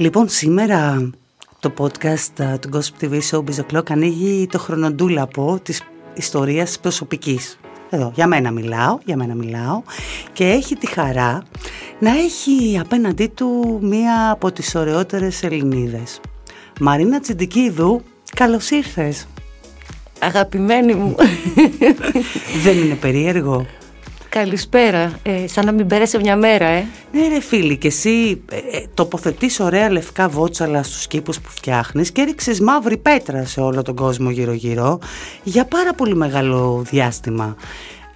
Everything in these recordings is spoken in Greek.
Λοιπόν, σήμερα το podcast του Gossip TV Showbiz O'Clock ανοίγει το χρονοτούλαπο της ιστορίας προσωπικής. Εδώ, για μένα μιλάω, για μένα μιλάω και έχει τη χαρά να έχει απέναντί του μία από τις ωραιότερες Ελληνίδες. Μαρίνα Τσιντικίδου, καλώς ήρθες. Αγαπημένη μου. Δεν είναι περίεργο. Καλησπέρα. Ε, σαν να μην πέρασε μια μέρα, ε. Ναι ρε φίλη, και εσύ ε, ε, τοποθετείς ωραία λευκά βότσαλα στους κήπους που φτιάχνεις και ρίξεις μαύρη πέτρα σε όλο τον κόσμο γύρω γύρω για πάρα πολύ μεγάλο διάστημα.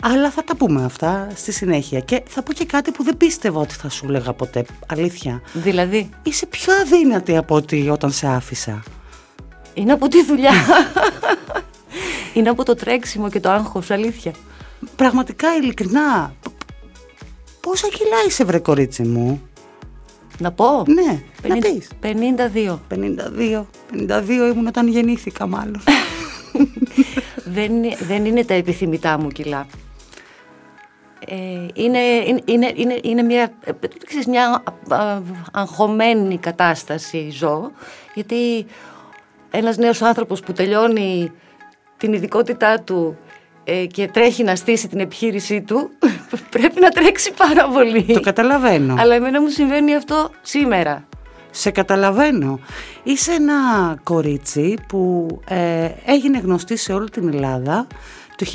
Αλλά θα τα πούμε αυτά στη συνέχεια. Και θα πω και κάτι που δεν πίστευα ότι θα σου έλεγα ποτέ. Αλήθεια. Δηλαδή; Είσαι πιο αδύνατη από ότι όταν σε άφησα. Είναι από τη δουλειά. Είναι από το τρέξιμο και το άγχος, αλήθεια. Πραγματικά, ειλικρινά. Πόσα κιλά είσαι βρε κορίτσι μου; Να πω; Ναι, 50, να πεις. 52. 52. 52 ήμουν όταν γεννήθηκα μάλλον. δεν, δεν είναι τα επιθυμητά μου κιλά. Ε, είναι, είναι, είναι, είναι μια, ξέρεις, μια αγχωμένη κατάσταση ζω, γιατί ένας νέος άνθρωπος που τελειώνει την ειδικότητά του ε, και τρέχει να στήσει την επιχείρησή του, πρέπει να τρέξει πάρα πολύ. Το καταλαβαίνω. Αλλά εμένα μου συμβαίνει αυτό σήμερα. Σε καταλαβαίνω. Είσαι ένα κορίτσι που ε, έγινε γνωστή σε όλη την Ελλάδα το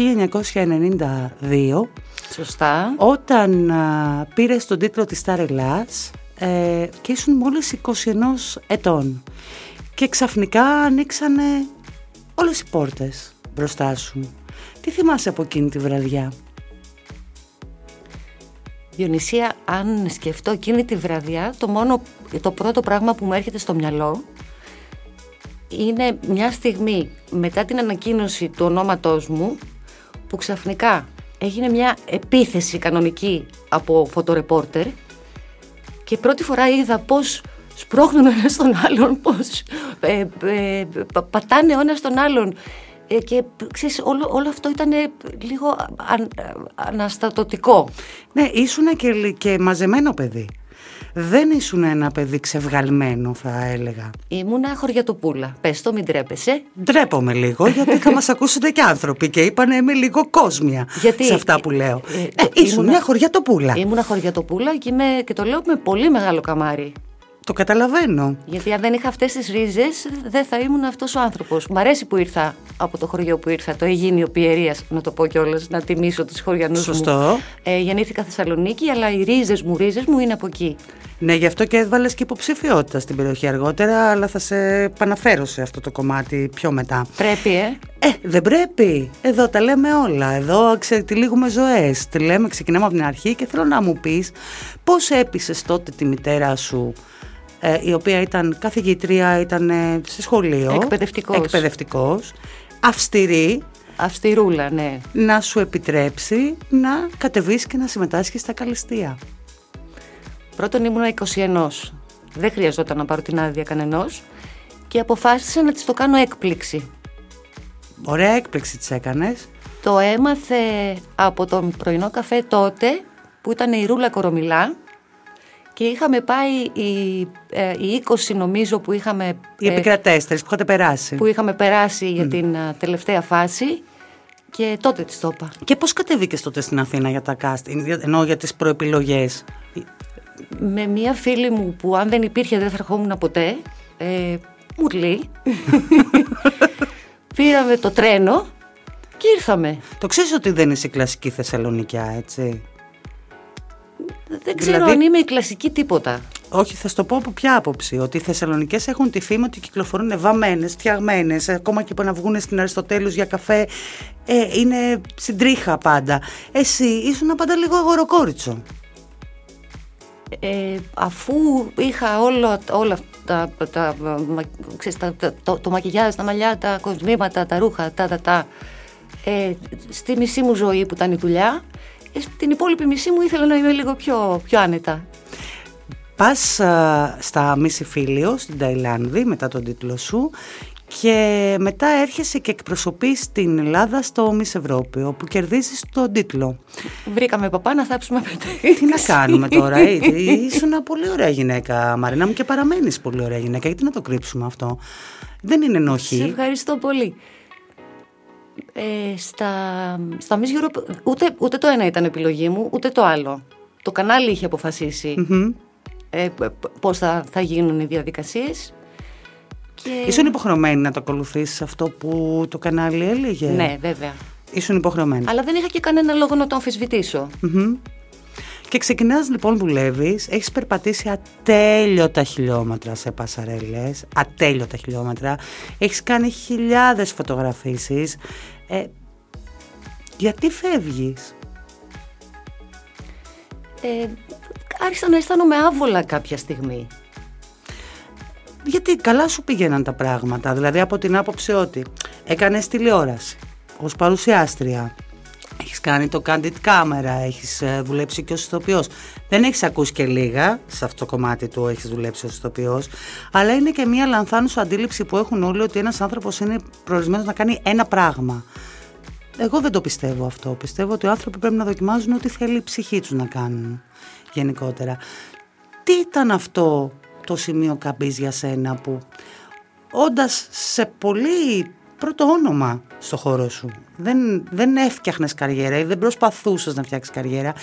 1992. Σωστά. Όταν α, πήρες τον τίτλο της Star Ελλάς ε, και ήσουν μόλις 21 ετών. Και ξαφνικά ανοίξανε όλες οι πόρτες μπροστά σου. Τι θυμάσαι από εκείνη τη βραδιά; Διονυσία, αν σκεφτώ εκείνη τη βραδιά, το μόνο, το πρώτο πράγμα που μου έρχεται στο μυαλό είναι μια στιγμή μετά την ανακοίνωση του ονόματός μου που ξαφνικά έγινε μια επίθεση κανονική από φωτορεπόρτερ και πρώτη φορά είδα πώς σπρώχνουν ο ένας τον άλλον, πώς ε, ε, πατάνε ο ένας τον άλλον ε, και ξέρεις, όλο, όλο αυτό ήταν λίγο αν, αναστατωτικό. Ναι, ήσουν και, και μαζεμένο παιδί. Δεν ήσουν ένα παιδί ξευγαλμένο θα έλεγα. Ήμουνα χωριατοπούλα. Πες το, μην τρέπεσαι. Ντρέπομαι λίγο γιατί θα μας ακούσουν και άνθρωποι και είπανε είμαι λίγο κόσμια γιατί, σε αυτά που λέω. Ε, ε, ε ήσουν μια χωριατοπούλα. Ήμουνα χωριατοπούλα και, και το λέω με πολύ μεγάλο καμάρι. Το καταλαβαίνω. Γιατί αν δεν είχα αυτές τις ρίζες, δεν θα ήμουν αυτός ο άνθρωπος. Μ' αρέσει που ήρθα από το χωριό που ήρθα, το Αιγίνιο Πιερίας, να το πω κιόλας, να τιμήσω τους χωριανούς μου. Σωστό. Ε, γεννήθηκα Θεσσαλονίκη, αλλά οι ρίζες μου, ρίζες μου είναι από εκεί. Ναι, γι' αυτό και έβαλες και υποψηφιότητα στην περιοχή αργότερα, αλλά θα σε επαναφέρω σε αυτό το κομμάτι πιο μετά. Πρέπει, ε; Ε, δεν πρέπει. Εδώ τα λέμε όλα. Εδώ ξετυλίγουμε ζωές. Τη λέμε, ξεκινάμε από την αρχή και θέλω να μου πεις πώς έπεισες τότε τη μητέρα σου ε, η οποία ήταν καθηγήτρια, ήταν ε, σε σχολείο. Εκπαιδευτικός. Εκπαιδευτικός. Αυστηρή. Αυστηρούλα, ναι. Να σου επιτρέψει να κατεβείς και να συμμετάσχεις στα καλυστία. Πρώτον ήμουν 21. Δεν χρειαζόταν να πάρω την άδεια κανενός και αποφάσισα να της το κάνω έκπληξη. Ωραία έκπληξη της έκανες. Το έμαθε από τον πρωινό καφέ τότε που ήταν η Ρούλα Κορομιλά και είχαμε πάει οι, ε, οι 20 νομίζω που είχαμε... Οι ε, επικρατέστερες που είχατε περάσει. Που είχαμε περάσει για την ε, τελευταία φάση και τότε της το είπα. Και πώς κατέβηκες τότε στην Αθήνα για τα casting, ενώ για τις προεπιλογές; Με μία φίλη μου που αν δεν υπήρχε δεν θα ερχόμουν ποτέ, ε, λέει. πήραμε το τρένο και ήρθαμε. Το ξέρεις ότι δεν είσαι κλασική Θεσσαλονικιά, έτσι; Δεν ξέρω δηλαδή, αν είμαι η κλασική τίποτα. Όχι, θα σου το πω από ποια άποψη. Ότι οι Θεσσαλονικές έχουν τη φήμα ότι κυκλοφορούν βαμμένες, φτιαγμένες, ακόμα και που να βγουν στην Αριστοτέλους για καφέ. Ε, είναι στην τρίχα πάντα. Εσύ ήσουν πάντα λίγο αγοροκόριτσο. Ε, αφού είχα όλα, όλα τα, τα, τα, το, το μακιγιάζ, τα μαλλιά, τα κοσμήματα, τα ρούχα, τα, τα, τα ε, στη μισή μου ζωή που ήταν η δουλειά, ε, την υπόλοιπη μισή μου ήθελα να είμαι λίγο πιο, πιο άνετα. Πας στα Μίση Φίλιο στην Ταϊλάνδη μετά τον τίτλο σου και μετά έρχεσαι και εκπροσωπείς την Ελλάδα στο Miss Ευρώπη, όπου κερδίζεις τον τίτλο. Βρήκαμε παπά να θάψουμε Τι να κάνουμε τώρα, ε, ήσουν πολύ ωραία γυναίκα Μαρίνα μου και παραμένεις πολύ ωραία γυναίκα, γιατί να το κρύψουμε αυτό. Δεν είναι ενοχή. Σε ευχαριστώ πολύ. Ε, στα, στα Miss Europe ούτε, ούτε το ένα ήταν επιλογή μου, ούτε το άλλο. Το κανάλι είχε αποφασίσει ε, πώς θα, θα γίνουν οι διαδικασίες. Και... Ήσουν υποχρεωμένη να το ακολουθήσεις αυτό που το κανάλι έλεγε; Ναι, βέβαια. Ήσουν υποχρεωμένη. Αλλά δεν είχα και κανένα λόγο να το αμφισβητήσω. Και ξεκινάς λοιπόν δουλεύεις, έχεις περπατήσει ατέλειωτα χιλιόμετρα σε πασαρέλες, ατέλειωτα χιλιόμετρα, έχεις κάνει χιλιάδες φωτογραφίσεις. Ε, γιατί φεύγεις; Ε, άρχισα να αισθάνομαι άβολα κάποια στιγμή. Γιατί καλά σου πήγαιναν τα πράγματα, δηλαδή από την άποψη ότι έκανες τηλεόραση ως παρουσιάστρια, έχεις κάνει το candid κάμερα, έχεις ε, δουλέψει και ως ηθοποιός. Δεν έχεις ακούσει και λίγα, σε αυτό το κομμάτι του έχεις δουλέψει ως ηθοποιός, αλλά είναι και μια λανθάνουσα αντίληψη που έχουν όλοι ότι ένας άνθρωπος είναι προορισμένος να κάνει ένα πράγμα. Εγώ δεν το πιστεύω αυτό. Πιστεύω ότι οι άνθρωποι πρέπει να δοκιμάζουν ό,τι θέλει η ψυχή τους να κάνουν γενικότερα. Τι ήταν αυτό το σημείο καμπής για σένα που όντας σε πολύ πρώτο όνομα στο χώρο σου. Δεν, δεν έφτιαχνες καριέρα ή δεν προσπαθούσες να φτιάξεις καριέρα.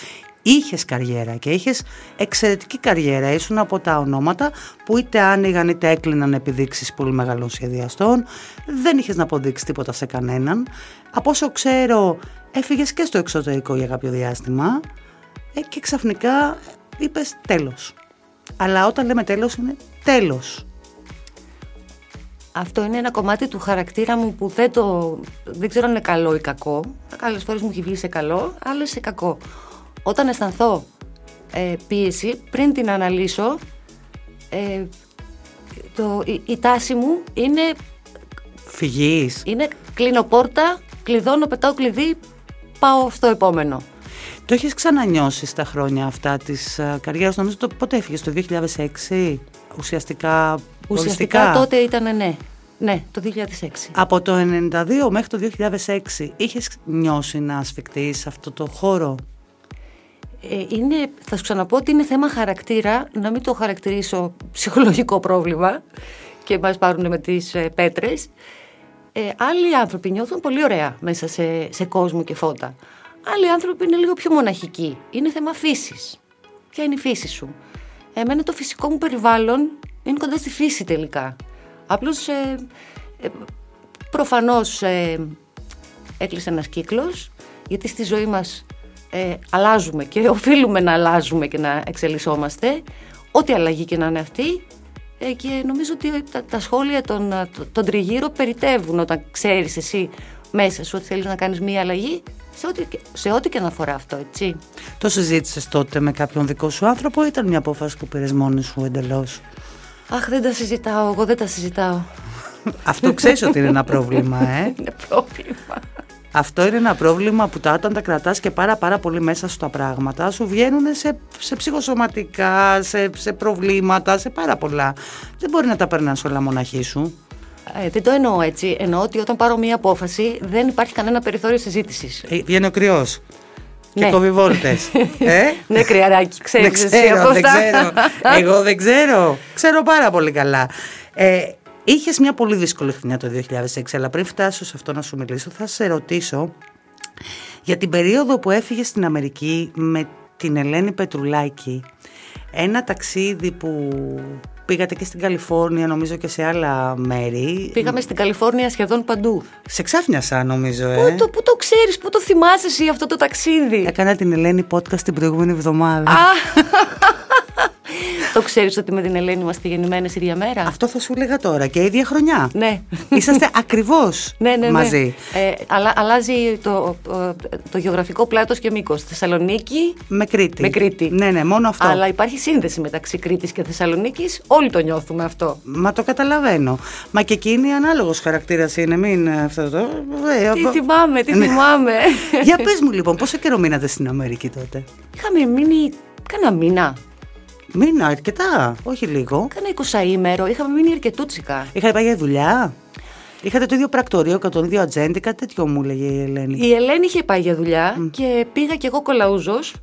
Είχες καριέρα και είχες εξαιρετική καριέρα. Ήσουν από τα ονόματα που είτε άνοιγαν είτε έκλειναν επιδείξεις πολύ μεγάλων σχεδιαστών. Δεν είχες να αποδείξεις τίποτα σε κανέναν. Από όσο ξέρω έφυγες και στο εξωτερικό για κάποιο διάστημα ε, και ξαφνικά είπες τέλος. Αλλά όταν λέμε τέλος είναι τέλος. Αυτό είναι ένα κομμάτι του χαρακτήρα μου που δεν το... δεν ξέρω αν είναι καλό ή κακό. Άλλες φορές μου έχει βγει σε καλό, άλλες σε κακό. Όταν αισθανθώ ε, πίεση, πριν την αναλύσω, ε, το, η, η, τάση μου είναι... Φυγής. Είναι κλείνω πόρτα, κλειδώνω, πετάω κλειδί, πάω στο επόμενο. Το έχεις ξανανιώσει στα χρόνια αυτά της uh, καριέρας, νομίζω το πότε έφυγες, το 2006, ουσιαστικά Ουσιαστικά τότε ήταν ναι. Ναι, το 2006. Από το 1992 μέχρι το 2006 είχες νιώσει να ασφικτείς αυτό το χώρο; Ε, είναι, θα σου ξαναπώ ότι είναι θέμα χαρακτήρα, να μην το χαρακτηρίσω ψυχολογικό πρόβλημα και μας πάρουν με τις ε, πέτρες. Ε, άλλοι άνθρωποι νιώθουν πολύ ωραία μέσα σε, σε κόσμο και φώτα. Άλλοι άνθρωποι είναι λίγο πιο μοναχικοί. Είναι θέμα φύσης. Ποια είναι η φύση σου; Εμένα το φυσικό μου περιβάλλον είναι κοντά στη φύση τελικά. Απλώς ε, ε, προφανώς ε, έκλεισε ένας κύκλος, γιατί στη ζωή μας ε, αλλάζουμε και οφείλουμε να αλλάζουμε και να εξελισσόμαστε. Ό,τι αλλαγή και να είναι αυτή. Ε, και νομίζω ότι τα, σχόλια των, των τριγύρω περιτεύουν όταν ξέρεις εσύ μέσα σου ότι θέλεις να κάνεις μία αλλαγή σε ό,τι, σε ό,τι και να αφορά αυτό, έτσι. Το συζήτησες τότε με κάποιον δικό σου άνθρωπο ή ήταν μια απόφαση που πήρες μόνη σου εντελώς; Αχ, δεν τα συζητάω. Εγώ δεν τα συζητάω. Αυτό ξέρεις ότι είναι ένα πρόβλημα, ε; Είναι πρόβλημα. Αυτό είναι ένα πρόβλημα που τα όταν τα κρατάς και πάρα πάρα πολύ μέσα στα πράγματα σου βγαίνουν σε, σε ψυχοσωματικά, σε, σε προβλήματα, σε πάρα πολλά. Δεν μπορεί να τα περνάς όλα μοναχή σου. Ε, δεν το εννοώ έτσι. Εννοώ ότι όταν πάρω μία απόφαση δεν υπάρχει κανένα περιθώριο συζήτησης. Ε, βγαίνει ο κρυός. Και ναι. κόβει βόλτες. ε; ναι, κρυαράκι, ξέρεις. Δεν ξέρω, δεν ξέρω. Εγώ δεν ξέρω. Ξέρω πάρα πολύ καλά. Ε, Είχες μια πολύ δύσκολη χρονιά το 2006, αλλά πριν φτάσω σε αυτό να σου μιλήσω, θα σε ρωτήσω για την περίοδο που έφυγες στην Αμερική με την Ελένη Πετρουλάκη. Ένα ταξίδι που Πήγατε και στην Καλιφόρνια, νομίζω και σε άλλα μέρη. Πήγαμε στην Καλιφόρνια σχεδόν παντού. Σε ξάφνιασα, νομίζω, ε. Πού το, πού το ξέρεις, πού το θυμάσαι εσύ αυτό το ταξίδι; Έκανα την Ελένη podcast την προηγούμενη εβδομάδα. Το ξέρεις ότι με την Ελένη είμαστε γεννημένες ίδια μέρα; Αυτό θα σου έλεγα τώρα και ίδια χρονιά. Ναι. Είσαστε ακριβώς ναι, ναι, ναι, μαζί. Ε, αλλά, αλλάζει το, το γεωγραφικό πλάτος και μήκος. Θεσσαλονίκη. Με Κρήτη. Με Κρήτη. Ναι, ναι, μόνο αυτό. Αλλά υπάρχει σύνδεση μεταξύ Κρήτης και Θεσσαλονίκης. Όλοι το νιώθουμε αυτό. Μα το καταλαβαίνω. Μα και εκείνη ανάλογος χαρακτήρας είναι, μην αυτό το. Ε, τι θυμάμαι, τι ναι. θυμάμαι. Για πες μου λοιπόν, πόσο καιρό μείνατε στην Αμερική τότε; Είχαμε μείνει κάνα μήνα. Μήνα, αρκετά, όχι λίγο. Κάνα 20 ημέρο, είχαμε μείνει αρκετούτσικα. Είχατε πάει για δουλειά; Είχατε το ίδιο πρακτορείο και τον ίδιο ατζέντη, κάτι τέτοιο μου έλεγε η Ελένη. Η Ελένη είχε πάει για δουλειά και πήγα κι εγώ κολαούζος,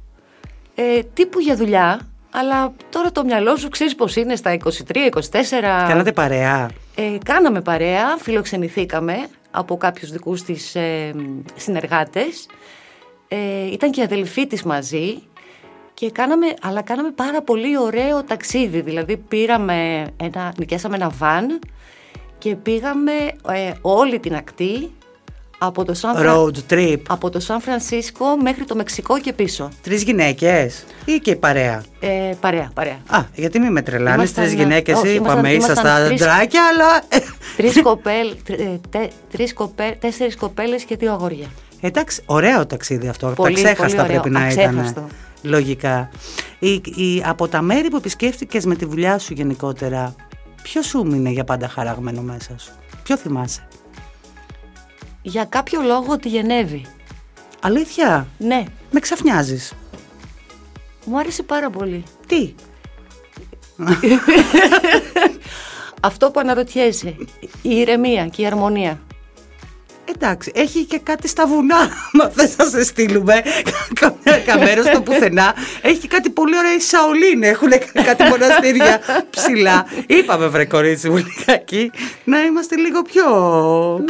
ε, τύπου για δουλειά, αλλά τώρα το μυαλό σου ξέρεις πώς είναι στα 23-24. Κάνατε παρέα; Ε, κάναμε παρέα, φιλοξενηθήκαμε από κάποιους δικούς της ε, συνεργάτες. Ε, ήταν και η αδελφή της μαζί και κάναμε, αλλά κάναμε πάρα πολύ ωραίο ταξίδι. Δηλαδή πήραμε ένα, νοικιάσαμε ένα βαν και πήγαμε ε, όλη την ακτή από το, Σαν Φρα- Road trip. από το Σαν Φρανσίσκο μέχρι το Μεξικό και πίσω. Τρεις γυναίκες ή και η παρέα; Ε, παρέα, παρέα. Α, γιατί μην με τρελάνε. Ήμασταν- Τρεις γυναίκες όχι, είπαμε, ήμασταν- ήσασταν ήμασταν τρεις- αντράκια, αλλά. Τρεις κοπέλ, τρι- ε, τε- τρεις κοπέ, τέσσερις κοπέλες και δύο αγόρια. Εντάξει, ωραίο ταξίδι αυτό. Πολύ, Τα ξέχαστα πολύ ωραίο. πρέπει να Αξέχαστο. ήταν. Λογικά. Η, η, από τα μέρη που επισκέφτηκες με τη δουλειά σου γενικότερα, ποιο σου μείνε για πάντα χαραγμένο μέσα σου; Ποιο θυμάσαι; Για κάποιο λόγο τη Γενέβη. Αλήθεια, Ναι, με ξαφνιάζεις. μου άρεσε πάρα πολύ. Τι, Αυτό που αναρωτιέσαι, η ηρεμία και η αρμονία. Εντάξει, έχει και κάτι στα βουνά. Μα θες να σε στείλουμε καμία καμέρας στο πουθενά. Έχει και κάτι πολύ ωραία οι Σαολίν. Έχουν κάτι μοναστήρια ψηλά. Είπαμε, βρε κορίτσι μου, λιγάκι, να είμαστε λίγο πιο.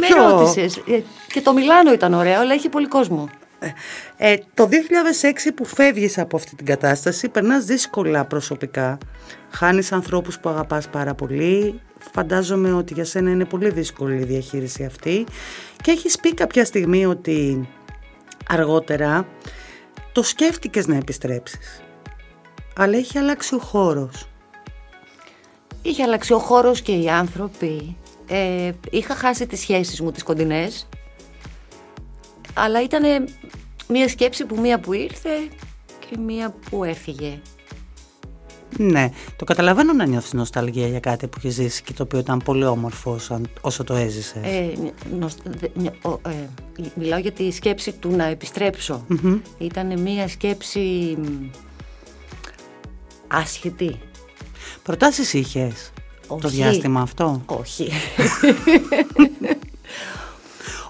Με πιο... ρώτησες. Ε, Και το Μιλάνο ήταν ωραίο, αλλά έχει πολύ κόσμο. Ε, το 2006 που φεύγεις από αυτή την κατάσταση περνάς δύσκολα προσωπικά. Χάνεις ανθρώπους που αγαπάς πάρα πολύ. Φαντάζομαι ότι για σένα είναι πολύ δύσκολη η διαχείριση αυτή. Και έχεις πει κάποια στιγμή ότι αργότερα το σκέφτηκες να επιστρέψεις. Αλλά έχει αλλάξει ο χώρος. Είχε αλλάξει ο χώρος και οι άνθρωποι. Ε, είχα χάσει τις σχέσεις μου, τις κοντινές. Αλλά ήταν μία σκέψη που μία που ήρθε και μία που έφυγε. Ναι, το καταλαβαίνω να νιώθεις νοσταλγία για κάτι που έχεις ζήσει και το οποίο ήταν πολύ όμορφο σαν- όσο το έζησες. Ε, νοσ- δε- νια- ο- ε, μιλάω για τη σκέψη του να επιστρέψω. Ήταν μία σκέψη μ, άσχετη. Προτάσεις είχες το Όχι. διάστημα αυτό; Όχι.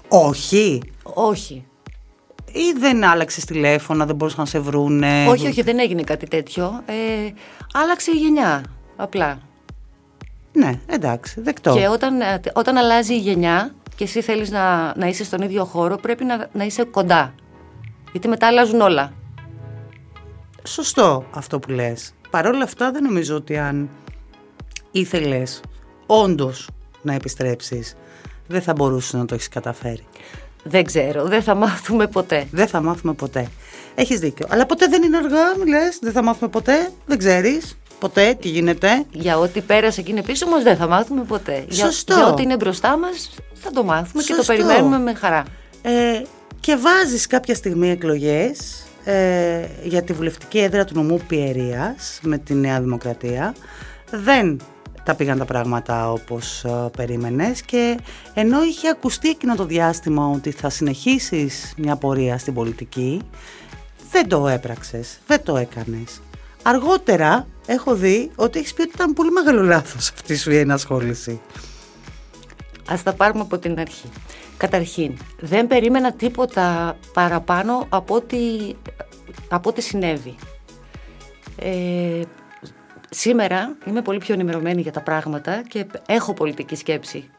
Όχι. όχι. Ή δεν άλλαξες τηλέφωνα, δεν μπορούσαν να σε βρούνε; όχι, όχι, δεν έγινε κάτι τέτοιο. Ε, άλλαξε η γενιά, απλά. Ναι, εντάξει, δεκτό. Και όταν, ε, όταν αλλάζει η γενιά και εσύ θέλεις να, να είσαι στον ίδιο χώρο, πρέπει να, να είσαι κοντά. Γιατί μετά αλλάζουν όλα. Σωστό αυτό που λες. Παρ' όλα αυτά δεν νομίζω ότι αν ήθελες όντως να επιστρέψεις, δεν θα μπορούσες να το έχεις καταφέρει. Δεν ξέρω, δεν θα μάθουμε ποτέ. Δεν θα μάθουμε ποτέ. Έχεις δίκιο. Αλλά ποτέ δεν είναι αργά, μη λες, δεν θα μάθουμε ποτέ, δεν ξέρεις ποτέ τι γίνεται. Για ό,τι πέρασε και είναι πίσω μας δεν θα μάθουμε ποτέ. Για- Σωστό. Για, ό,τι είναι μπροστά μας θα το μάθουμε και το Σωστό. περιμένουμε με χαρά. Ε, και βάζεις κάποια στιγμή εκλογές ε, για τη βουλευτική έδρα του νομού Πιερίας με τη Νέα Δημοκρατία. Δεν τα πήγαν τα πράγματα όπως ε, περίμενες και ενώ είχε ακουστεί εκείνο το διάστημα ότι θα συνεχίσεις μια πορεία στην πολιτική, δεν το έπραξες, δεν το έκανες. Αργότερα έχω δει ότι έχεις πει ότι ήταν πολύ μεγάλο λάθος αυτή σου η ενασχόληση. Ας τα πάρουμε από την αρχή. Καταρχήν, δεν περίμενα τίποτα παραπάνω από ό,τι, από ό,τι συνέβη. Ε, σήμερα είμαι πολύ πιο ενημερωμένη για τα πράγματα και έχω πολιτική σκέψη.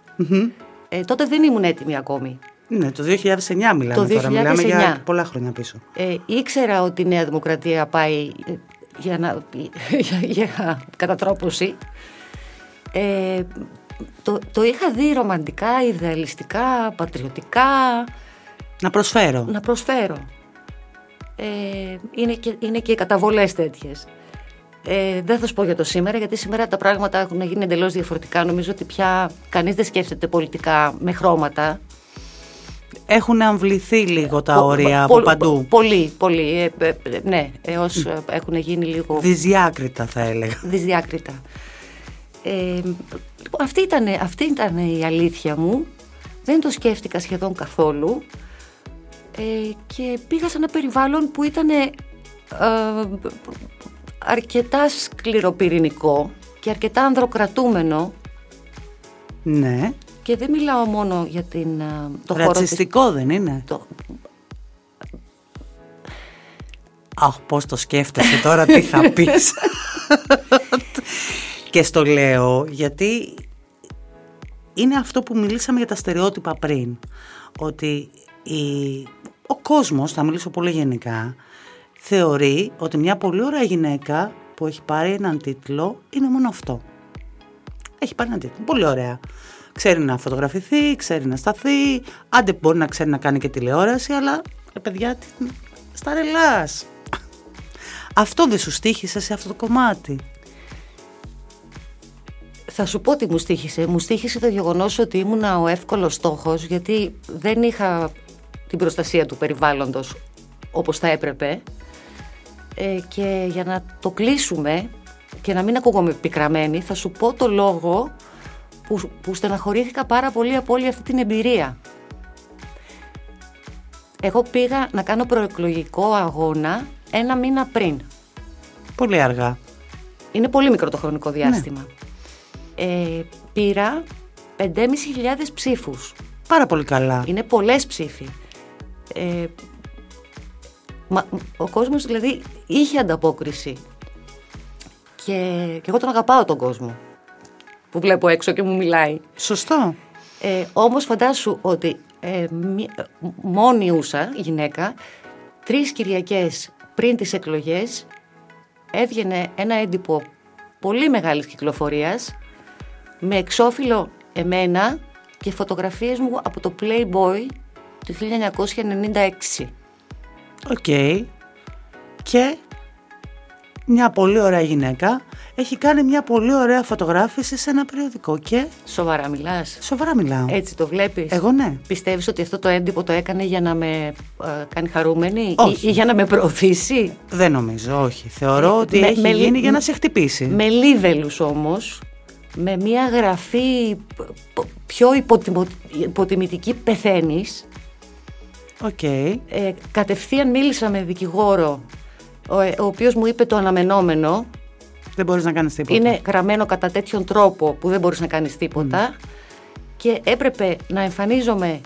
Ε, τότε δεν ήμουν έτοιμη ακόμη. Ναι, το 2009 μιλάμε Το τώρα, μιλάμε για 2009. πολλά χρόνια πίσω. Ε, ήξερα ότι η Νέα Δημοκρατία πάει ε, για, να, για, για κατατρόπωση. Ε, το, το είχα δει ρομαντικά, ιδεαλιστικά, πατριωτικά, Να προσφέρω. να προσφέρω. Ε, είναι, και, είναι και οι καταβολές τέτοιες. Ε, δεν θα σου πω για το σήμερα, γιατί σήμερα τα πράγματα έχουν γίνει εντελώς διαφορετικά. Νομίζω ότι πια κανείς δεν σκέφτεται πολιτικά με χρώματα. Έχουν αμβληθεί λίγο τα Πο- όρια πο- από παντού. Πολύ, πολύ. Ε, ε, ε, ναι, έως ε, έχουν γίνει λίγο Δυσδιάκριτα θα έλεγα. δυσδιάκριτα. Ε, λοιπόν, αυτή ήταν, αυτή ήταν η αλήθεια μου. Δεν το σκέφτηκα σχεδόν καθόλου. Ε, και πήγα σε ένα περιβάλλον που ήταν ε, αρκετά σκληροπυρηνικό και αρκετά ανδροκρατούμενο. Ναι. Και δεν μιλάω μόνο για την, α, το χώρο της... Ρατσιστικό δεν είναι. Το, Αχ, πώς το σκέφτεσαι τώρα, τι θα πεις. και στο λέω γιατί είναι αυτό που μιλήσαμε για τα στερεότυπα πριν. Ότι η... ο κόσμος, θα μιλήσω πολύ γενικά, θεωρεί ότι μια πολύ ωραία γυναίκα που έχει πάρει έναν τίτλο είναι μόνο αυτό. Έχει πάρει έναν τίτλο. Πολύ ωραία. Ξέρει να φωτογραφηθεί, ξέρει να σταθεί, άντε μπορεί να ξέρει να κάνει και τηλεόραση, αλλά ρε παιδιά, τι- στα ρελάς. Αυτό δεν σου στήχησε σε αυτό το κομμάτι; Θα σου πω τι μου στήχησε. Μου στήχησε το γεγονός ότι ήμουνα ο εύκολος στόχος γιατί δεν είχα την προστασία του περιβάλλοντος όπως θα έπρεπε ε, και για να το κλείσουμε και να μην ακούγομαι πικραμένη θα σου πω το λόγο που, που στεναχωρήθηκα πάρα πολύ από όλη αυτή την εμπειρία. Εγώ πήγα να κάνω προεκλογικό αγώνα ένα μήνα πριν. Πολύ αργά. Είναι πολύ μικρό το χρονικό διάστημα. Ε, πήρα 5.500 ψήφους. Πάρα πολύ καλά. Είναι πολλές ψήφοι. Ε, μα, ο κόσμος δηλαδή είχε ανταπόκριση. Και, και εγώ τον αγαπάω τον κόσμο που βλέπω έξω και μου μιλάει. Σωστό. Ε, όμως φαντάσου ότι ε, μη- ε, μόνη ούσα γυναίκα τρεις Κυριακές πριν τις εκλογές έβγαινε ένα έντυπο πολύ μεγάλης κυκλοφορίας με εξώφυλλο εμένα και φωτογραφίες μου από το Playboy του 1996. Οκ. Και μια πολύ ωραία γυναίκα έχει κάνει μια πολύ ωραία φωτογράφηση σε ένα περιοδικό και Σοβαρά μιλάς. σοβαρά μιλάω. Έτσι το βλέπεις; Εγώ ναι. Πιστεύεις ότι αυτό το έντυπο το έκανε για να με ε, κάνει χαρούμενη Όχι. ή, ή για να με προωθήσει; Δεν νομίζω, όχι. Θεωρώ Ε, ότι με- έχει με- γίνει για να σε χτυπήσει. Με λίβελους όμως, με μια γραφή π- π- πιο υποτιμω- υποτιμητική πεθαίνεις. Οκ. Ε, κατευθείαν μίλησα με δικηγόρο, ο, ε, ο οποίος μου είπε το αναμενόμενο. Δεν μπορείς να κάνεις τίποτα. Είναι γραμμένο κατά τέτοιον τρόπο που δεν μπορείς να κάνεις τίποτα. Και έπρεπε να εμφανίζομαι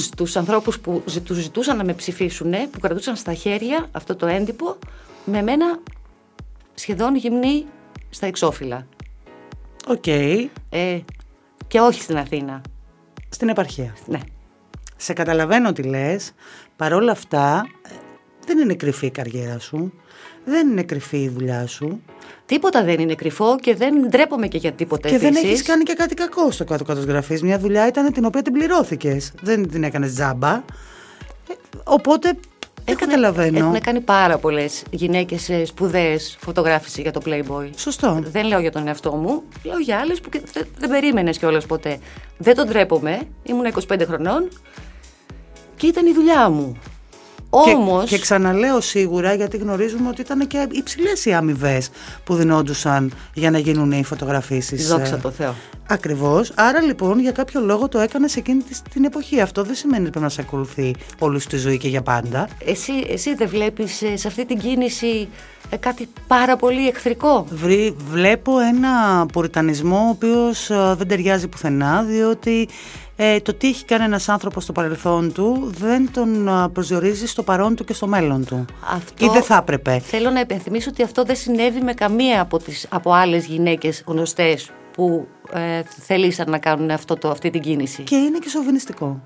στους ανθρώπους που ζη- τους ζητούσαν να με ψηφίσουν, που κρατούσαν στα χέρια αυτό το έντυπο, με μένα σχεδόν γυμνή στα εξώφυλλα. Οκ. Ε, και όχι στην Αθήνα. Στην επαρχία. Ναι. Σε καταλαβαίνω τι λες. Παρόλα αυτά, ε, δεν είναι κρυφή η καριέρα σου. Δεν είναι κρυφή η δουλειά σου. Τίποτα δεν είναι κρυφό και δεν ντρέπομαι και για τίποτα Και δεν επίσης. έχεις κάνει και κάτι κακό στο κάτω-κάτω γραφής. Μια δουλειά ήταν την οποία την πληρώθηκες. Δεν την έκανες τζάμπα. Ε, οπότε δεν Έχουνε- καταλαβαίνω. Έχουν κάνει πάρα πολλές γυναίκες σπουδαίες φωτογράφηση για το Playboy. Σωστό. Δεν λέω για τον εαυτό μου, λέω για άλλες που και δεν, δεν περίμενες κιόλας ποτέ. Δεν τον ντρέπομαι. Ήμουν 25 χρονών και ήταν η δουλειά μου. Όμω. Και, και ξαναλέω σίγουρα γιατί γνωρίζουμε ότι ήταν και υψηλές οι αμοιβές που δινόντουσαν για να γίνουν οι φωτογραφίσεις. Δόξα τω Θεώ. Ακριβώς. Άρα λοιπόν για κάποιο λόγο το έκανες εκείνη τη- την εποχή. Αυτό δεν σημαίνει ότι πρέπει να σε ακολουθεί όλη σου τη ζωή και για πάντα. Εσύ, εσύ δεν βλέπεις σε αυτή την κίνηση ε, κάτι πάρα πολύ εχθρικό; Βρει, βλέπω ένα πουριτανισμό ο οποίος ε, δεν ταιριάζει πουθενά διότι ε, το τι έχει κάνει ένας άνθρωπος στο παρελθόν του δεν τον ε, προσδιορίζει στο παρόν του και στο μέλλον του. Αυτό- Ή δεν θα έπρεπε. Θέλω να υπενθυμίσω ότι αυτό δεν συνέβη με καμία από, τις, από άλλες γυναίκες γνωστές που ε, θελήσαν να κάνουν αυτό το, αυτή την κίνηση. Και είναι και σοβινιστικό.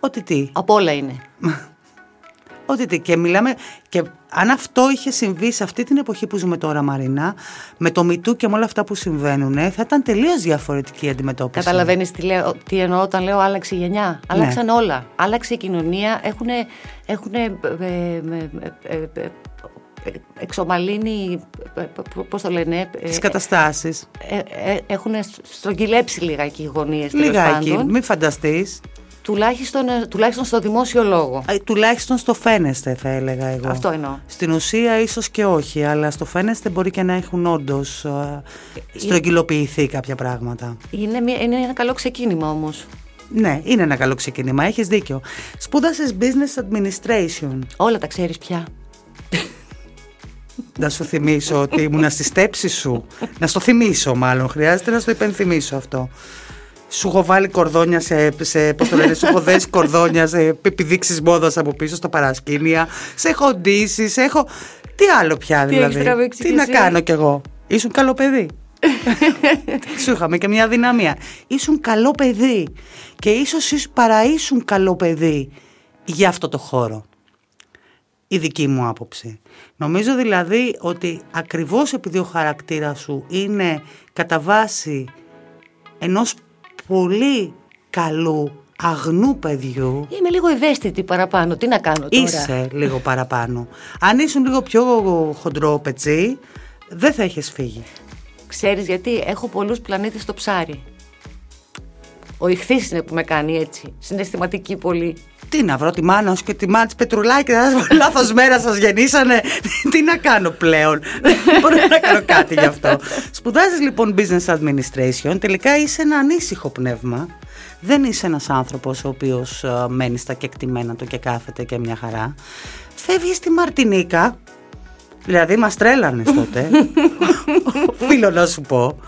Ότι τι. Από όλα είναι. Ότι τι. Και μιλάμε. Και αν αυτό είχε συμβεί σε αυτή την εποχή που ζούμε τώρα, Μαρίνα, με το Μητού και με όλα αυτά που συμβαίνουν, θα ήταν τελείως διαφορετική η αντιμετώπιση. Καταλαβαίνεις τι, λέω, τι εννοώ όταν λέω άλλαξε η γενιά. Άλλαξαν όλα. Άλλαξε η κοινωνία. Έχουν έχουνε, ε, ε, ε, ε, ε, εξομαλύνει, ε, ε, πώς το λένε, ε, Τις καταστάσεις. ε, ε, έχουν στρογγυλέψει λιγάκι οι γωνίες τέλος Λιγάκι. πάντων. Μην φανταστείς. Τουλάχιστον, ε, τουλάχιστον στο δημόσιο λόγο. Ε, Τουλάχιστον στο φαίνεστε, θα έλεγα εγώ. Αυτό εννοώ. Στην ουσία ίσως και όχι, αλλά στο φαίνεστε μπορεί και να έχουν όντως στρογγυλοποιηθεί κάποια πράγματα. Είναι, μια, είναι ένα καλό ξεκίνημα όμως. Ναι, είναι ένα καλό ξεκίνημα, έχεις δίκιο. Σπούδασες Business Administration. Όλα τα ξέρεις πια. Να σου θυμίσω ότι ήμουν στη στέψη σου. να στο θυμίσω μάλλον, χρειάζεται να στο υπενθυμίσω αυτό. Σου έχω βάλει κορδόνια σε, σε πώς το λένε, σου έχω δέσει κορδόνια σε επιδείξεις μόδας από πίσω στα παρασκήνια, σε έχω ντύσει, σε έχω... Τι άλλο πια Τι δηλαδή, έχεις τραβήξει τι κι να εσύ; κάνω κι εγώ; Ήσουν καλό παιδί. Σου είχαμε και μια δυναμία. Ήσουν καλό παιδί και ίσως ήσουν- παρά ήσουν καλό παιδί για αυτό το χώρο. Η δική μου άποψη. Νομίζω δηλαδή ότι ακριβώς επειδή ο χαρακτήρας σου είναι κατά βάση ενός πολύ καλού αγνού παιδιού Είμαι λίγο ευαίσθητη παραπάνω. Τι να κάνω τώρα; είσαι λίγο παραπάνω. Αν ήσουν λίγο πιο χοντρό πετσί δεν θα έχεις φύγει. Ξέρεις γιατί; Έχω πολλούς πλανήτες στο ψάρι. Ο ηχθής είναι που με κάνει έτσι. Συναισθηματική πολύ. Τι να βρω τη μάνα σου και τη μάνα της Πετρουλάκη, θα σας πω, λάθος μέρας σας γεννήσανε. Τι να κάνω πλέον; Δεν μπορώ να κάνω κάτι γι' αυτό. Σπουδάζεις λοιπόν business administration, τελικά είσαι ένα ανήσυχο πνεύμα. Δεν είσαι ένας άνθρωπος ο οποίος ε, μένει στα κεκτημένα του και κάθεται και μια χαρά. Φεύγεις στη Μαρτινίκα, δηλαδή μας τρέλανες τότε, οφείλω να σου πω.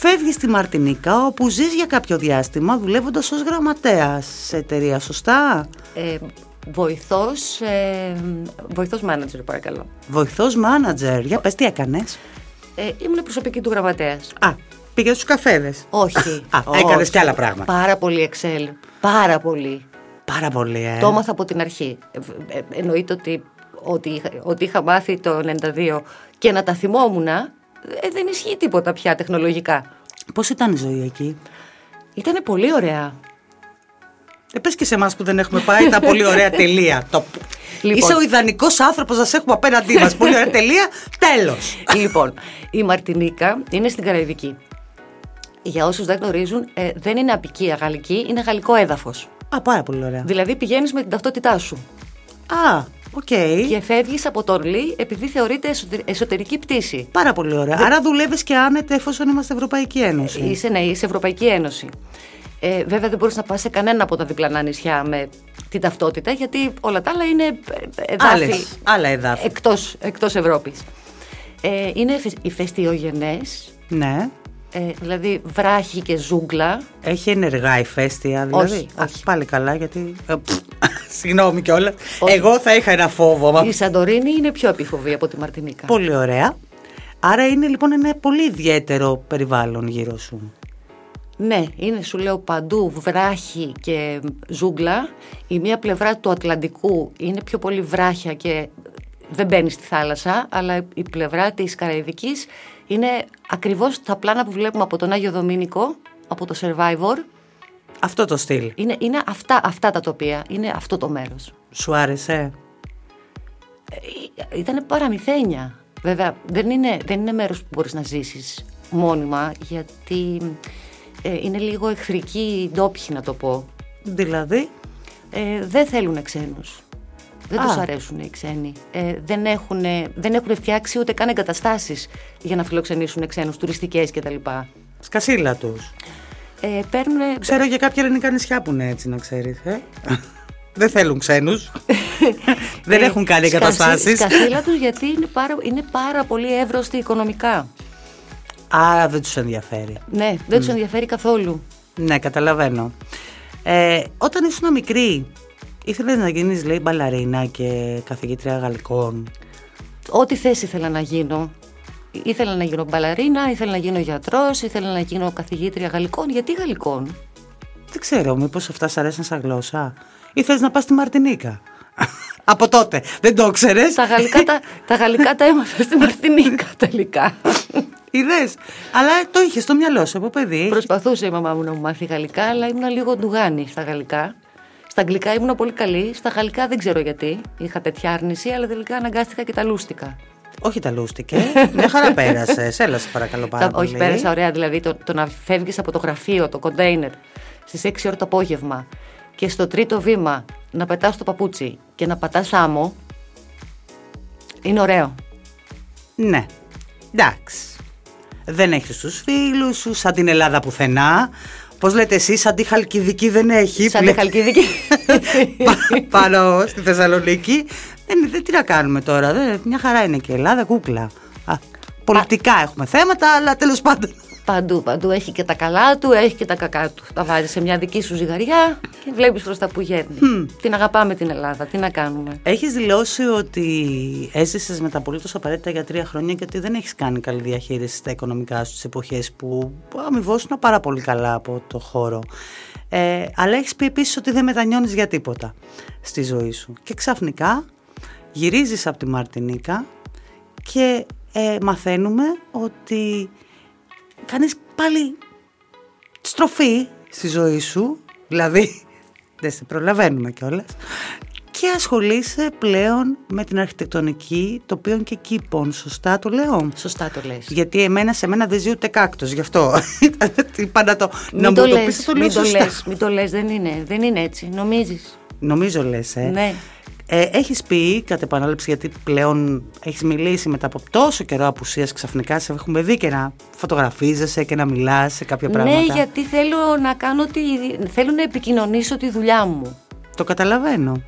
Φεύγεις στη Μαρτινίκα όπου ζεις για κάποιο διάστημα δουλεύοντας ως γραμματέας σε εταιρεία, σωστά; Ε, βοηθός, ε, βοηθός manager παρακαλώ. Βοηθός μάνατζερ. Για πες τι έκανες; Ε, ήμουν προσωπική του γραμματέας. Α, πήγες στους καφέδες; Όχι. Α, όχι. έκανες κι άλλα πράγματα. Πάρα πολύ Excel. Πάρα πολύ. Πάρα πολύ, ε. Το έμαθα από την αρχή. Ε, ε, εννοείται ότι, ότι, είχα, ότι είχα μάθει το 92 και να τα θυμόμουν, ε, δεν ισχύει τίποτα πια τεχνολογικά. Πώς ήταν η ζωή εκεί; Ήταν πολύ ωραία. Ε, πες και σε εμάς που δεν έχουμε πάει, ήταν πολύ ωραία τελεία. Το... Λοιπόν. Είσαι ο ιδανικός άνθρωπος να σε έχουμε απέναντί μας. πολύ ωραία τελεία, τέλος. λοιπόν, η Μαρτινίκα είναι στην Καραϊβική. Για όσους δεν γνωρίζουν, ε, δεν είναι αποικία γαλλική, είναι γαλλικό έδαφος. Α, πάρα πολύ ωραία. Δηλαδή πηγαίνεις με την ταυτότητά σου Α, οκ. και φεύγεις από το Ορλί επειδή θεωρείται εσωτερ- εσωτερική πτήση. Πάρα πολύ ωραία. Άρα δουλεύεις και άνετα εφόσον είμαστε Ευρωπαϊκή Ένωση. Είσαι, ναι, είσαι Ευρωπαϊκή Ένωση. Ε, βέβαια δεν μπορείς να πας σε κανένα από τα διπλανά νησιά με την ταυτότητα γιατί όλα τα άλλα είναι ε, εδάφη Άλλες, άλλα εδάφη. εκτός, εκτός Ευρώπης. Ε, είναι εφε- ηφαιστειογενές, Ναι. Ε, δηλαδή βράχη και ζούγκλα. Έχει ενεργά ηφαίστεια, δηλαδή. Όχι, Α, όχι. πάλι καλά, γιατί. ε, πφ, Συγγνώμη κιόλας. Όχι. Εγώ θα είχα ένα φόβο. Μα... Η Σαντορίνη είναι πιο επιφοβή από τη Μαρτινίκα. Πολύ ωραία. Άρα είναι λοιπόν ένα πολύ ιδιαίτερο περιβάλλον γύρω σου. Ναι, είναι σου λέω παντού βράχη και ζούγκλα. Η μία πλευρά του Ατλαντικού είναι πιο πολύ βράχια και δεν μπαίνει στη θάλασσα, αλλά η πλευρά της Καραϊβικής είναι ακριβώς τα πλάνα που βλέπουμε από τον Άγιο Δομήνικο, από το Survivor. Αυτό το στυλ. Είναι, είναι αυτά, αυτά τα τοπία, είναι αυτό το μέρος. Σου άρεσε; Ήταν παραμυθένια. Βέβαια, δεν είναι, δεν είναι μέρος που μπορείς να ζήσεις μόνιμα, γιατί ε, είναι λίγο εχθρική ντόπιοι να το πω. Δηλαδή; Ε, δεν θέλουν ξένους. Δεν Α. τους αρέσουν οι ξένοι. Ε, δεν, έχουν, δεν έχουν φτιάξει ούτε καν εγκαταστάσεις για να φιλοξενήσουν ξένους, τουριστικές κτλ. Σκασίλα τους. Ε, παίρνουν, Ξέρω για κάποια ελληνικά νησιά που είναι έτσι, να ξέρεις. Ε; Δεν θέλουν ξένους. Δεν ε, έχουν κάνει σκασί- εγκαταστάσεις. Σκασίλα τους γιατί είναι πάρα, είναι πάρα πολύ εύρωστοι οικονομικά. Άρα δεν τους ενδιαφέρει. Ναι, δεν τους ενδιαφέρει καθόλου. Ναι, καταλαβαίνω. Ε, όταν ήσουν μικρή, ήθελες να γίνεις, λέει, μπαλαρίνα και καθηγήτρια γαλλικών. Ό,τι θέση ήθελα να γίνω. Ήθελα να γίνω μπαλαρίνα, ήθελα να γίνω γιατρός, ήθελα να γίνω καθηγήτρια γαλλικών. Γιατί γαλλικών; Δεν ξέρω, μήπως αυτά σ' αρέσουν σαν γλώσσα. Ή θες να πας στη Μαρτινίκα; Από τότε. Δεν το ξέρει. τα, γαλλικά, τα, τα γαλλικά τα έμαθα στη Μαρτινίκα τελικά. Είδε. Αλλά το είχες στο μυαλό σου από παιδί. Προσπαθούσε η μαμά μου να μου μάθει γαλλικά, αλλά ήμουν λίγο ντουγάνη στα γαλλικά. Στα αγγλικά ήμουν πολύ καλή. Στα γαλλικά δεν ξέρω γιατί. Είχα τέτοια άρνηση, αλλά τελικά αναγκάστηκα και τα λούστηκα. Όχι τα λούστηκε. Μια χαρά πέρασε. Έλα, σε παρακαλώ πάρα Τα- πολύ. όχι, πέρασα ωραία. Δηλαδή το, το να φεύγεις από το γραφείο, το κοντέινερ, στις 6 ώρα το απόγευμα και στο τρίτο βήμα να πετάς το παπούτσι και να πατάς άμμο. Είναι ωραίο. Ναι. Εντάξει. Δεν έχεις τους φίλους σου, σαν την Ελλάδα πουθενά. Πώς λέτε εσείς, σαν τη Χαλκιδική δεν έχει. Σαν που τη Χαλκιδική. Πα- Πάνω στη Θεσσαλονίκη. Δεν, δεν, τι να κάνουμε τώρα. Δεν, μια χαρά είναι και η Ελλάδα, κούκλα. Α, πολιτικά έχουμε θέματα, αλλά τέλος πάντων. Παντού, παντού. Έχει και τα καλά του, έχει και τα κακά του. Τα βάζει σε μια δική σου ζυγαριά και βλέπεις προς τα που γέρνει. Την αγαπάμε την Ελλάδα. Τι να κάνουμε. Έχεις δηλώσει ότι έζησες με τα απολύτως απαραίτητα για τρία χρόνια και ότι δεν έχεις κάνει καλή διαχείριση στα οικονομικά σου τι εποχές που αμοιβόσουν πάρα πολύ καλά από το χώρο. Ε, αλλά έχεις πει επίσης ότι δεν μετανιώνεις για τίποτα στη ζωή σου. Και ξαφνικά γυρίζεις από τη Μαρτινίκα και ε, μαθαίνουμε ότι κάνεις πάλι στροφή στη ζωή σου, δηλαδή δεν σε προλαβαίνουμε κιόλας. Και ασχολείσαι πλέον με την αρχιτεκτονική τοπίων και κήπων. Σωστά το λέω; Σωστά το λες. Γιατί εμένα σε μένα δεν ζει ούτε κάκτος, γι' αυτό. Είπα να το, Μην να μου το, το λες, πεις, το λέω μην το σωστά. λες, μην το λες, δεν είναι, δεν είναι έτσι, νομίζεις. Νομίζω λες, ε. Ναι. Ε, έχεις πει κατ' επανάληψη γιατί πλέον έχεις μιλήσει μετά από τόσο καιρό απουσίας ξαφνικά σε έχουμε δει και να φωτογραφίζεσαι και να μιλάς σε κάποια πράγματα. Ναι, γιατί θέλω να κάνω τη, θέλω να επικοινωνήσω τη δουλειά μου. Το καταλαβαίνω.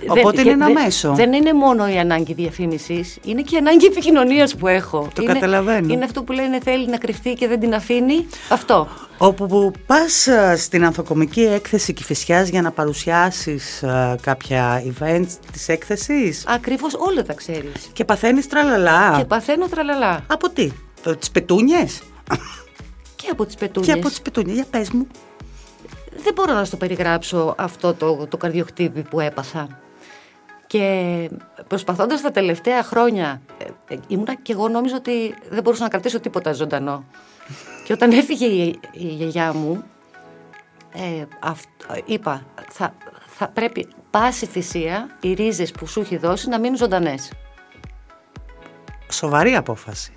Και Οπότε δεν- είναι και ένα δεν- μέσο. Δεν είναι μόνο η ανάγκη διαφήμισης, είναι και η ανάγκη επικοινωνίας που έχω. Το είναι, καταλαβαίνω. Είναι αυτό που λένε θέλει να κρυφτεί και δεν την αφήνει. Αυτό. Όπου που πας α, στην ανθοκομική έκθεση Κηφισιάς για να παρουσιάσεις α, κάποια events της έκθεσης; Ακριβώς όλα τα ξέρεις. και παθαίνεις τραλαλά. Και παθαίνω τραλαλά. Από τι, από τις πετούνιες; Και από τις πετούνιε. και από τις πετούνιες, για πες μου. Δεν μπορώ να στο περιγράψω αυτό το, το καρδιοχτύπη που έπαθα. Και προσπαθώντας τα τελευταία χρόνια, ε, ε, ήμουνα και εγώ νόμιζα ότι δεν μπορούσα να κρατήσω τίποτα ζωντανό. και όταν έφυγε η, η γιαγιά μου, ε, αυ- είπα, θα, θα πρέπει πάση θυσία οι ρίζες που σου έχει δώσει να μείνουν ζωντανές. Σοβαρή απόφαση.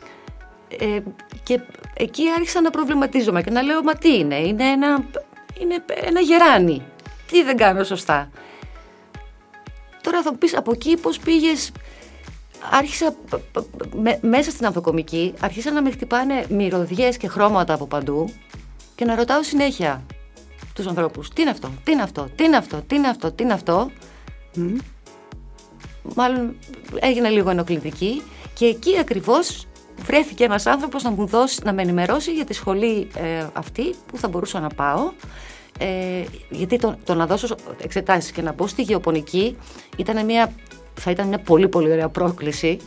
Ε, και εκεί άρχισα να προβληματίζομαι και να λέω μα τι είναι, είναι ένα, είναι ένα γεράνι. Τι δεν κάνω σωστά. Τώρα θα μου πεις από εκεί πώς πήγες, άρχισα π- π- με- μέσα στην ανθοκομική, άρχισαν να με χτυπάνε μυρωδιές και χρώματα από παντού και να ρωτάω συνέχεια τους ανθρώπους τι είναι αυτό, τι είναι αυτό, τι είναι αυτό, τι είναι αυτό, τι είναι αυτό; Μάλλον έγινε λίγο ενοχλητική και εκεί ακριβώς βρέθηκε ένας άνθρωπος να μου δώσει, να με ενημερώσει για τη σχολή ε, αυτή που θα μπορούσα να πάω ε, γιατί το, το να δώσω εξετάσεις και να μπω στη γεωπονική ήταν μια, θα ήταν μια πολύ πολύ ωραία πρόκληση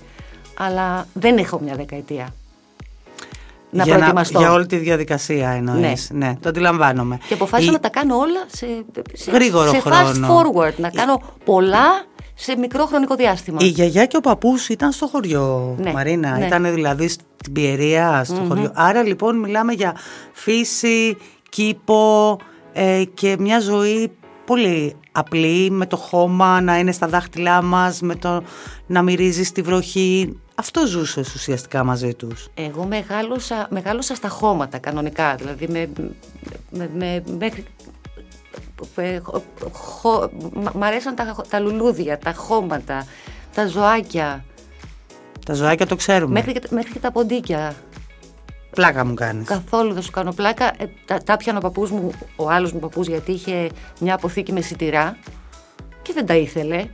αλλά δεν έχω μια δεκαετία να για, προετοιμαστώ. για όλη τη διαδικασία εννοείς. Ναι. το αντιλαμβάνομαι. Και αποφάσισα Η- να τα κάνω όλα σε, σε, Γρήγορο σε fast χρόνο. forward, να κάνω πολλά σε μικρό χρονικό διάστημα. Η γιαγιά και ο παππούς ήταν στο χωριό, Ναι, Μαρίνα. ναι. Ήταν δηλαδή στην Πιερία, στο χωριό. Άρα λοιπόν μιλάμε για φύση, κήπο ε, και μια ζωή πολύ απλή, με το χώμα να είναι στα δάχτυλά μας, με το να μυρίζει τη βροχή. Αυτό ζούσε ουσιαστικά μαζί τους. Εγώ μεγάλωσα, μεγάλωσα στα χώματα κανονικά, δηλαδή με, με, με, μέχρι- ε, χω- χω- μ' μ' αρέσαν τα, τα λουλούδια, τα χώματα, τα ζωάκια, Τα ζωάκια το ξέρουμε. μέχρι, και, μέχρι και τα ποντίκια. Πλάκα μου κάνεις. Καθόλου δεν σου κάνω πλάκα. Ε, τα, τα πιανε ο παππούς μου, ο άλλος μου παππούς, γιατί είχε μια αποθήκη με σιτηρά και δεν τα ήθελε.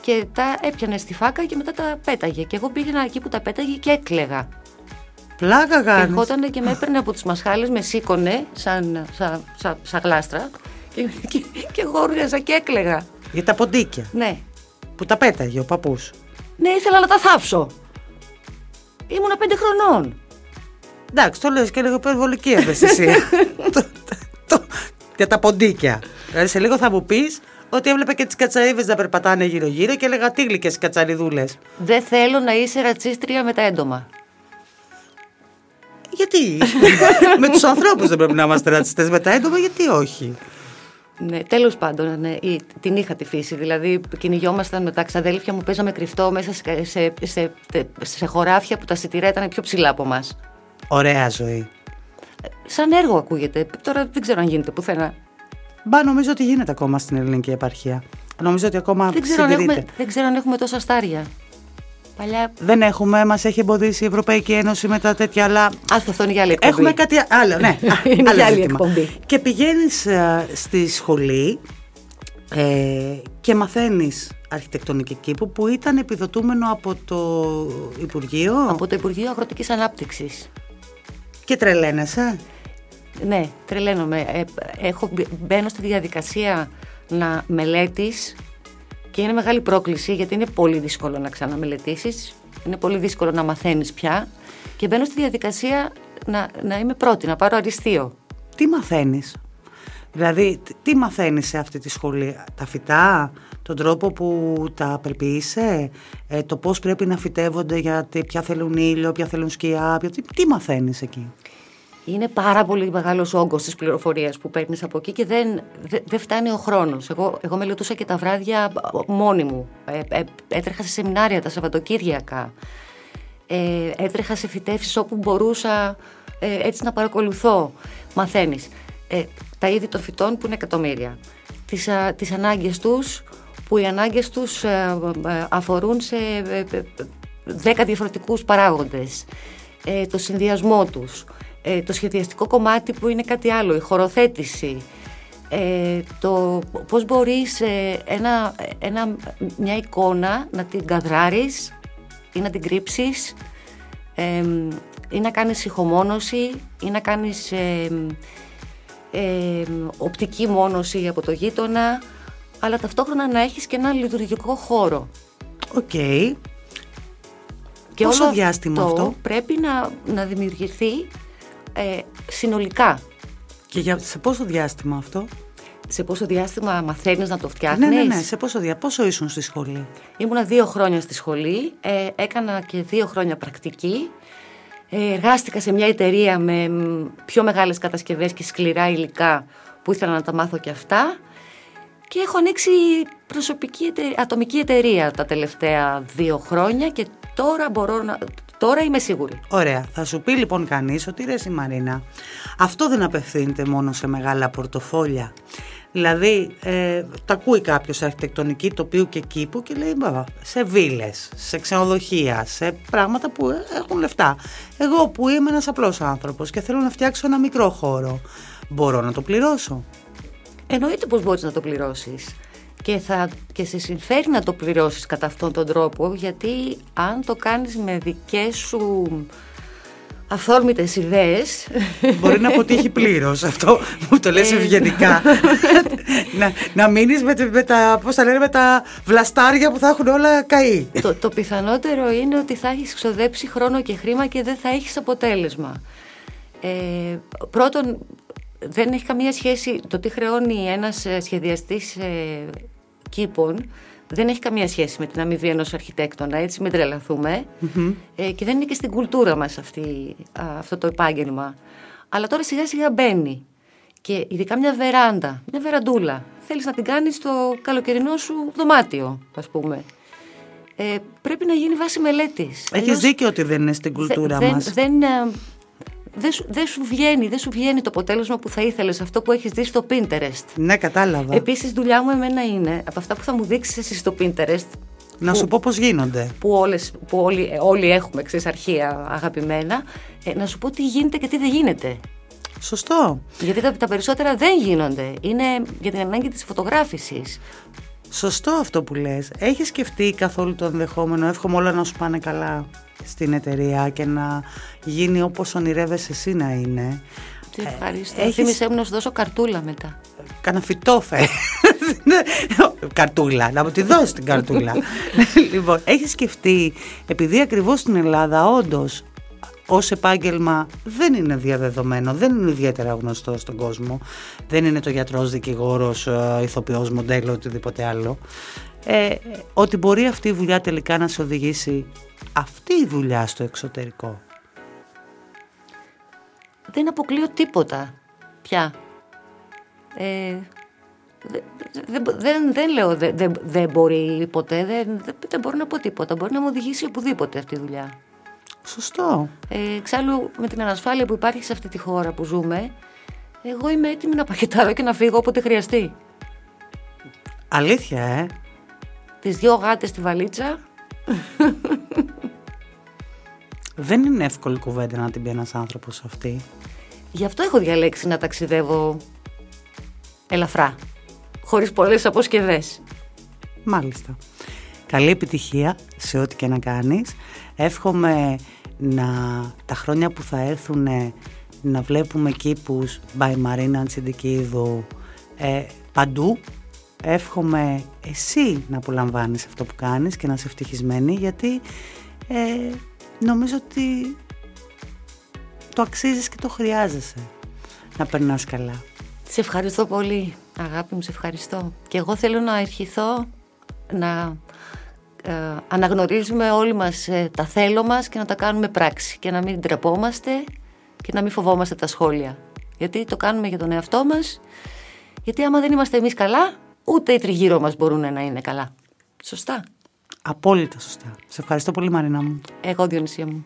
Και τα έπιανε στη φάκα και μετά τα πέταγε. Και εγώ πήγαινα εκεί που τα πέταγε και έκλεγα. Πλάκα Και κάνεις. ερχόταν και με έπαιρνε από τις μασχάλες, με σήκωνε σαν, σαν, σαν, σαν γλάστρα και, και, και γόριαζα και έκλεγα. Για τα ποντίκια Ναι. που τα πέταγε ο παππούς. Ναι, ήθελα να τα θάψω. Ήμουνα πέντε χρονών. Εντάξει, το λες και λίγο υπερβολική ευαισθησία. το, το, για τα ποντίκια. Δηλαδή σε λίγο θα μου πεις ότι έβλεπε και τις κατσαρίδες να περπατάνε γύρω-γύρω και έλεγα τι γλυκές κατσαριδούλες. Δεν θέλω να είσαι ρατσίστρια με τα έντομα. Γιατί; Με τους ανθρώπους δεν πρέπει να είμαστε ρατσιστές με τα έντομα, γιατί όχι; Ναι, τέλος πάντων, ναι, η- την είχα τη φύση. Δηλαδή, κυνηγιόμασταν με τα ξαδέλφια μου, παίζαμε κρυφτό μέσα σε, σε, σε, σε χωράφια που τα σιτηρά ήταν πιο ψηλά από εμάς. Ωραία ζωή. Σαν έργο ακούγεται. Τώρα δεν ξέρω αν γίνεται πουθενά. Μπα νομίζω ότι γίνεται ακόμα στην ελληνική επαρχία. Νομίζω ότι ακόμα Δεν ξέρω, αν συντηρείται. έχουμε, δεν ξέρω αν έχουμε τόσα στάρια. Παλιά. Δεν έχουμε, μας έχει εμποδίσει η Ευρωπαϊκή Ένωση με τα τέτοια, αλλά Άστο, αυτό είναι για άλλη εκπομπή. Έχουμε κάτι άλλο, ναι. Α, Είναι άλλο για άλλη ζήτημα. εκπομπή. Και πηγαίνεις ε, στη σχολή ε, και μαθαίνεις αρχιτεκτονική κήπου που ήταν επιδοτούμενο από το Υπουργείο. Από το Υπουργείο Αγροτικής Ανάπτυξης. Και τρελαίνεσαι; Ναι, τρελαίνομαι. Ε, έχω, μπαίνω στη διαδικασία να μελέτης και είναι μεγάλη πρόκληση γιατί είναι πολύ δύσκολο να ξαναμελετήσεις. Είναι πολύ δύσκολο να μαθαίνεις πια και μπαίνω στη διαδικασία να, να είμαι πρώτη, να πάρω αριστείο. Τι μαθαίνεις; Δηλαδή, τι μαθαίνεις σε αυτή τη σχολή, τα φυτά, τον τρόπο που τα περποιείσαι, ε, το πώς πρέπει να φυτεύονται, γιατί ποια θέλουν ήλιο, ποια θέλουν σκιά, ποια, τι, τι μαθαίνεις εκεί; Είναι πάρα πολύ μεγάλος όγκος της πληροφορίας που παίρνεις από εκεί και δεν, δεν, φτάνει ο χρόνος. Εγώ, εγώ μελετούσα και τα βράδια μόνη μου. Ε, ε, έτρεχα σε σεμινάρια τα Σαββατοκύριακα. Ε, έτρεχα σε φυτεύσεις όπου μπορούσα ε, έτσι να παρακολουθώ. Μαθαίνεις ε, τα είδη των φυτών που είναι εκατομμύρια. Τις, α, τις ανάγκες τους που οι ανάγκες τους ε, ε, αφορούν σε δέκα διαφορετικούς παράγοντες. το συνδυασμό τους. Το σχεδιαστικό κομμάτι που είναι κάτι άλλο. Η χωροθέτηση. το πώς μπορείς ένα, ένα, μια εικόνα να την καδράρεις ή να την κρύψεις ή να κάνεις ηχομόνωση ή να κάνεις οπτική μόνωση από το γείτονα αλλά ταυτόχρονα να έχεις και ένα λειτουργικό χώρο. Οκ. Okay. Και Πόσο όλο διάστημα αυτό, πρέπει να, να δημιουργηθεί ε, συνολικά. Και για, σε πόσο διάστημα αυτό; Σε πόσο διάστημα μαθαίνεις να το φτιάχνεις; Ναι, ναι, ναι. Σε πόσο, διά, πόσο ήσουν στη σχολή; Ήμουνα δύο χρόνια στη σχολή. Ε, έκανα και δύο χρόνια πρακτική. Ε, εργάστηκα σε μια εταιρεία με πιο μεγάλες κατασκευές και σκληρά υλικά που ήθελα να τα μάθω και αυτά. Και έχω ανοίξει προσωπική εταιρεία, ατομική εταιρεία τα τελευταία δύο χρόνια και τώρα μπορώ να... Τώρα είμαι σίγουρη. Ωραία. Θα σου πει λοιπόν κανείς ότι ρε η Μαρίνα, αυτό δεν απευθύνεται μόνο σε μεγάλα πορτοφόλια. Δηλαδή, ε, τα ακούει κάποιος αρχιτεκτονική τοπίου και κήπου και λέει σε βίλες, σε ξενοδοχεία, σε πράγματα που έχουν λεφτά. Εγώ που είμαι ένας απλός άνθρωπος και θέλω να φτιάξω ένα μικρό χώρο, μπορώ να το πληρώσω. Εννοείται πως μπορείς να το πληρώσεις και, θα, και σε συμφέρει να το πληρώσεις κατά αυτόν τον τρόπο γιατί αν το κάνεις με δικές σου αυθόρμητες ιδέες Μπορεί να αποτύχει πλήρως αυτό που το λες ε, ευγενικά. Να, να μείνεις με, με, τα, πώς λένε, με τα βλαστάρια που θα έχουν όλα καεί το, το πιθανότερο είναι ότι θα έχεις ξοδέψει χρόνο και χρήμα και δεν θα έχεις αποτέλεσμα. Ε, πρώτον δεν έχει καμία σχέση το τι χρεώνει ένας ε, σχεδιαστής ε, κήπων δεν έχει καμία σχέση με την αμοιβή ενός αρχιτέκτονα, έτσι μην τρελαθούμε ε, και δεν είναι και στην κουλτούρα μας αυτή, αυτό το επάγγελμα. Αλλά τώρα σιγά σιγά μπαίνει και ειδικά μια βεράντα, μια βεραντούλα, θέλεις να την κάνεις στο καλοκαιρινό σου δωμάτιο ας πούμε. Ε, πρέπει να γίνει βάση μελέτης. Έχεις δίκιο ότι δεν είναι στην κουλτούρα δε, μας. Δεν, δεν σου, δεν σου βγαίνει, δεν σου βγαίνει το αποτέλεσμα που θα ήθελες, αυτό που έχεις δει στο Pinterest. Ναι, κατάλαβα. Επίσης, δουλειά μου εμένα είναι, από αυτά που θα μου δείξεις εσύ στο Pinterest, να που, σου πω πώς γίνονται. Που, όλες, που όλοι, όλοι έχουμε, ξέρεις, αρχεία αγαπημένα. Ε, να σου πω τι γίνεται και τι δεν γίνεται. Σωστό. Γιατί τα, τα περισσότερα δεν γίνονται. Είναι για την ανάγκη της φωτογράφησης. Σωστό αυτό που λες. Έχεις σκεφτεί καθόλου το ενδεχόμενο, εύχομαι όλα να σου πάνε καλά στην εταιρεία και να γίνει όπως ονειρεύεσαι εσύ να είναι. Τι ευχαριστώ. Έχεις... Θύμησέ μου να σου δώσω καρτούλα μετά. Κάνα φυτόφε. καρτούλα, να μου τη δώσεις την καρτούλα. λοιπόν, έχεις σκεφτεί, επειδή ακριβώς στην Ελλάδα όντως ως επάγγελμα δεν είναι διαδεδομένο, δεν είναι ιδιαίτερα γνωστό στον κόσμο. Δεν είναι το γιατρός, δικηγόρος, ε, ηθοποιός, μοντέλο, οτιδήποτε άλλο. Ε, ότι μπορεί αυτή η δουλειά τελικά να σε οδηγήσει αυτή η δουλειά στο εξωτερικό. Δεν αποκλείω τίποτα πια. Ε, δεν, δεν, δεν λέω δεν, δεν μπορεί ποτέ, δεν, δεν μπορώ να πω τίποτα. Μπορεί να μου οδηγήσει οπουδήποτε αυτή η δουλειά. Σωστό. Ε, εξάλλου με την ανασφάλεια που υπάρχει σε αυτή τη χώρα που ζούμε, εγώ είμαι έτοιμη να πακετάρω και να φύγω όποτε χρειαστεί. Αλήθεια, ε. Τις δυο γάτες στη βαλίτσα. Δεν είναι εύκολη κουβέντα να την πει ένας άνθρωπος αυτή. Γι' αυτό έχω διαλέξει να ταξιδεύω ελαφρά, χωρίς πολλές αποσκευές. Μάλιστα. Καλή επιτυχία σε ό,τι και να κάνεις. Εύχομαι να τα χρόνια που θα έρθουν να βλέπουμε κήπους by Μαρίνα Τσιντικίδου ε, παντού. Εύχομαι εσύ να απολαμβάνεις αυτό που κάνεις και να είσαι ευτυχισμένη γιατί ε, νομίζω ότι το αξίζεις και το χρειάζεσαι να περνάς καλά. Σε ευχαριστώ πολύ αγάπη μου, σε ευχαριστώ. Και εγώ θέλω να ευχηθώ να ε, αναγνωρίζουμε όλοι μας ε, τα θέλω μας και να τα κάνουμε πράξη και να μην τρεπόμαστε και να μην φοβόμαστε τα σχόλια. Γιατί το κάνουμε για τον εαυτό μας, γιατί άμα δεν είμαστε εμείς καλά, ούτε οι τριγύρω μας μπορούν να είναι καλά. Σωστά. Απόλυτα σωστά. Σε ευχαριστώ πολύ Μαρίνα μου. Εγώ Διονυσία μου.